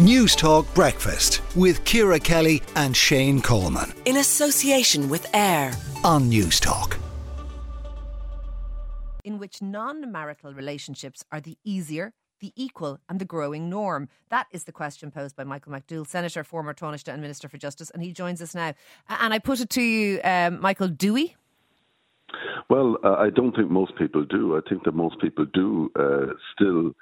Newstalk Breakfast with Ciara Kelly and Shane Coleman. In association with AIR. On Newstalk. In which non marital relationships are the easier, the equal, and the growing norm? That is the question posed by Michael McDowell, Senator, former Taoiseach, and Minister for Justice, and he joins us now. And I put it to you, um, Michael, do we? Well, uh, I don't think most people do. I think that most people do uh, still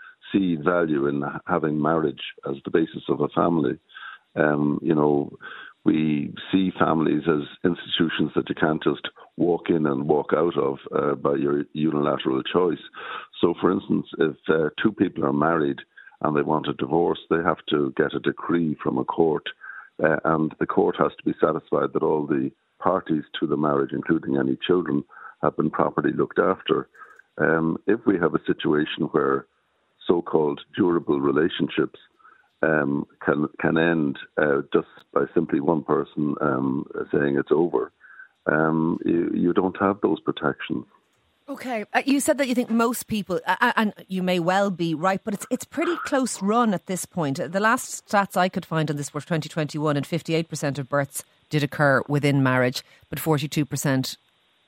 see value in having marriage as the basis of a family. Um, you know, we see families as institutions that you can't just walk in and walk out of uh, by your unilateral choice. So, for instance, if uh, two people are married and they want a divorce, they have to get a decree from a court, uh, and the court has to be satisfied that all the parties to the marriage, including any children, have been properly looked after. Um, if we have a situation where so-called durable relationships um, can can end uh, just by simply one person um, saying it's over. Um, you, you, don't have those protections. Okay, uh, you said that you think most people, uh, and you may well be right, but it's it's pretty close run at this point. The last stats I could find on this were 2021, and 58% of births did occur within marriage, but 42%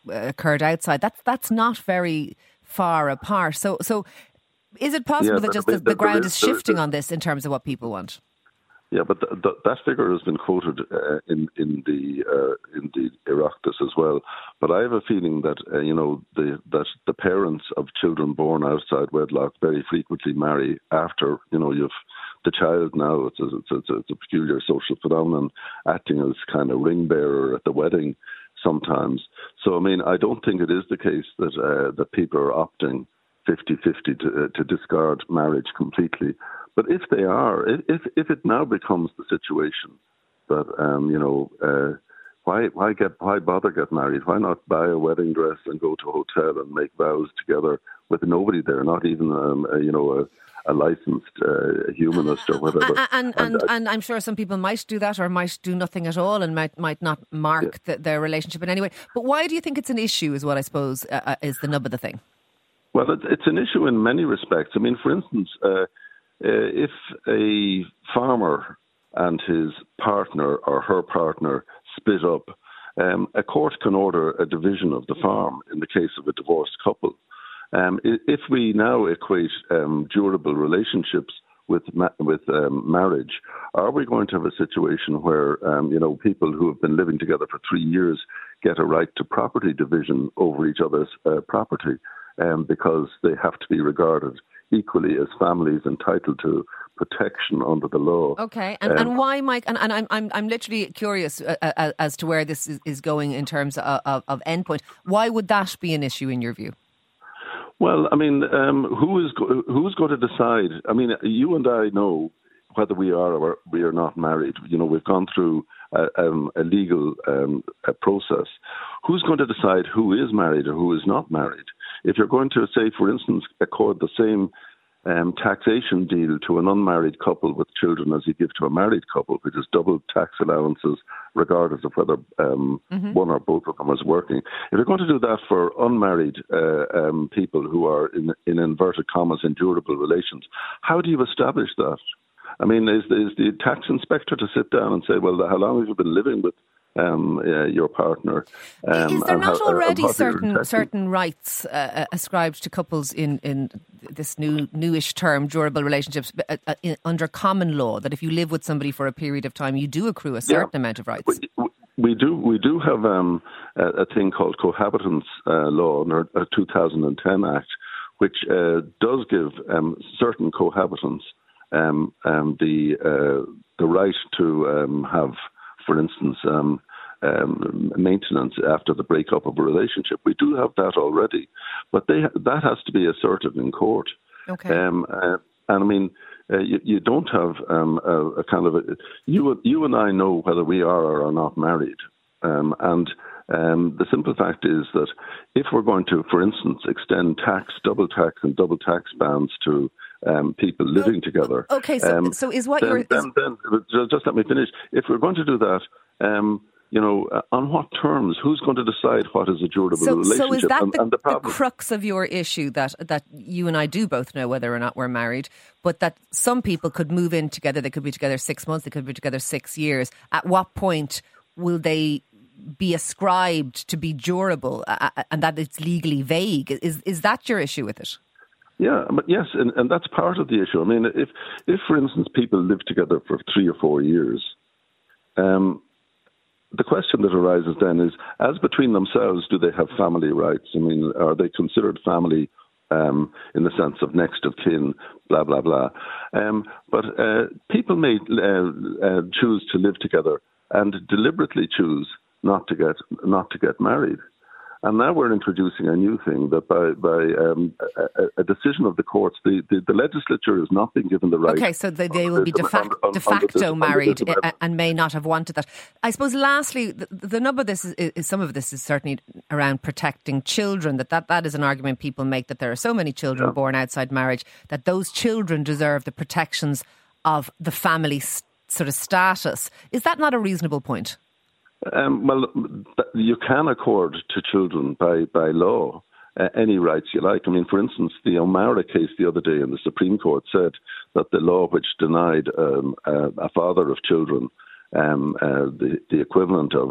uh, occurred outside. That's that's not very far apart. So so is it possible yeah, that just the, the, ground is shifting on this in terms of what people want? Yeah, but that figure has been quoted uh, in in the uh, in the Oireachtas as well. But I have a feeling that uh, you know the that the parents of children born outside wedlock very frequently marry after you know you've the child now. It's a, it's a, it's a peculiar social phenomenon, acting as kind of ring bearer at the wedding sometimes. So I mean, I don't think it is the case that uh, that people are opting 50-50 to, uh, to discard marriage completely. But if they are, if if it now becomes the situation that um, you know, uh, why why get why bother get married? Why not buy a wedding dress and go to a hotel and make vows together with nobody there, not even um, a, you know a a licensed uh, humanist or whatever. And and, and, and, and, I'm sure some people might do that or might do nothing at all and might might not mark yeah. the, their relationship in any way. But why do you think it's an issue? Is what I suppose uh, uh is the nub of the thing. Well, it's an issue in many respects. I mean, for instance, uh, uh, if a farmer and his partner or her partner split up, um, a court can order a division of the farm in the case of a divorced couple. Um, if we now equate um, durable relationships with ma- with um, marriage, are we going to have a situation where um, you know people who have been living together for three years get a right to property division over each other's uh, property? Um, because they have to be regarded equally as families entitled to protection under the law. Okay, and, um, and why, Mike? And, and I'm, I'm I'm literally curious uh, uh, as to where this is, is going in terms of, of, of endpoint. Why would that be an issue in your view? Well, I mean, um, who is go- who's going to decide? I mean, you and I know whether we are or we are not married. You know, we've gone through a, um, a legal um, a process. Who's going to decide who is married or who is not married? If you're going to, say, for instance, accord the same um, taxation deal to an unmarried couple with children as you give to a married couple, which is double tax allowances, regardless of whether um, mm-hmm. one or both of them is working. If you're going to do that for unmarried uh, um, people who are in, in inverted commas in durable relations, how do you establish that? I mean, is, is the tax inspector to sit down and say, well, how long have you been living with um, uh, your partner. Um, is there not how, already certain certain rights uh, uh, ascribed to couples in, in this new newish term, durable relationships, uh, uh, in, under common law? That if you live with somebody for a period of time, you do accrue a certain yeah. amount of rights. We, we do we do have um, a, a, thing called cohabitance uh, law under a 2010 Act, which does give um, certain cohabitants um, um, the the right to um, have for instance, um, um, maintenance after the breakup of a relationship. We do have that already, but they, that has to be asserted in court. Okay. Um, uh, and I mean, uh, you, you, don't have um, a, a, kind of a, you you and I know whether we are or are not married, um, and um, the simple fact is that if we're going to, for instance, extend tax, double tax, and double tax bands to um, people living together. Okay, so, um, so is what then, you're. Then, then, just let me finish. If we're going to do that, um, you know, uh, on what terms? Who's going to decide what is a durable so, relationship? So is that and, the, and the, the, crux of your issue that that you and I do both know whether or not we're married, but that some people could move in together. They could be together six months. They could be together six years. At what point will they be ascribed to be durable, uh, uh and that it's legally vague? Is is that your issue with it? Yeah, but yes, and, and that's part of the issue. I mean, if if for instance people live together for three or four years, um, the question that arises then is, as between themselves, do they have family rights? I mean, are they considered family um, in the sense of next of kin, blah blah blah? Um, but uh, people may uh, uh, choose to live together and deliberately choose not to get not to get married. And now we're introducing a new thing that by, by um, a, a, decision of the courts, the, the, the, legislature has not been given the right. Okay, so they, they will be de, facto, de facto married and may not have wanted that. I suppose, lastly, the, the number of this is, is, some of this is certainly around protecting children. That, that that is an argument people make that there are so many children yeah. born outside marriage that those children deserve the protections of the family sort of status. Is that not a reasonable point? Um, well, you can accord to children by, by law uh, any rights you like. I mean, for instance, the O'Meara case the other day in the Supreme Court said that the law which denied um, uh, a father of children um, uh, the, the equivalent of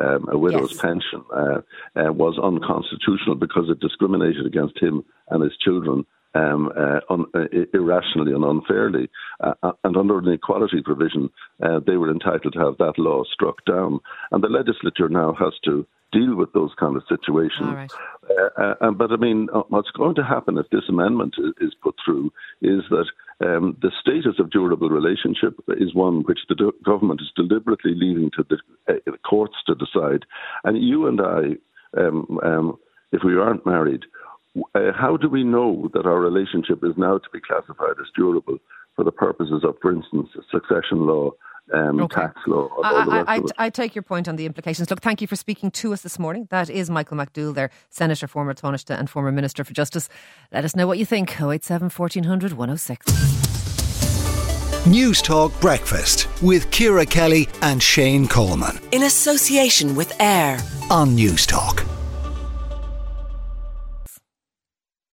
um, a widow's yes. pension uh, uh, was unconstitutional because it discriminated against him and his children um, uh, un, uh, irrationally and unfairly. Uh, uh, and under an equality provision, uh, they were entitled to have that law struck down. And the legislature now has to deal with those kind of situations. Right. Uh, but I mean, what's going to happen if this amendment is put through is that um, the status of durable relationship is one which the do- government is deliberately leaving to the courts to decide. And you and I, um, um, if we aren't married, uh, how do we know that our relationship is now to be classified as durable for the purposes of, for instance, succession law? Um, okay. tax law. I, I, I, take your point on the implications. Look, thank you for speaking to us this morning. That is Michael McDowell, there, Senator, former Taoiseach and former Minister for Justice. Let us know what you think. 087 1400 106. Newstalk Breakfast with Ciara Kelly and Shane Coleman. In association with AIR on Newstalk.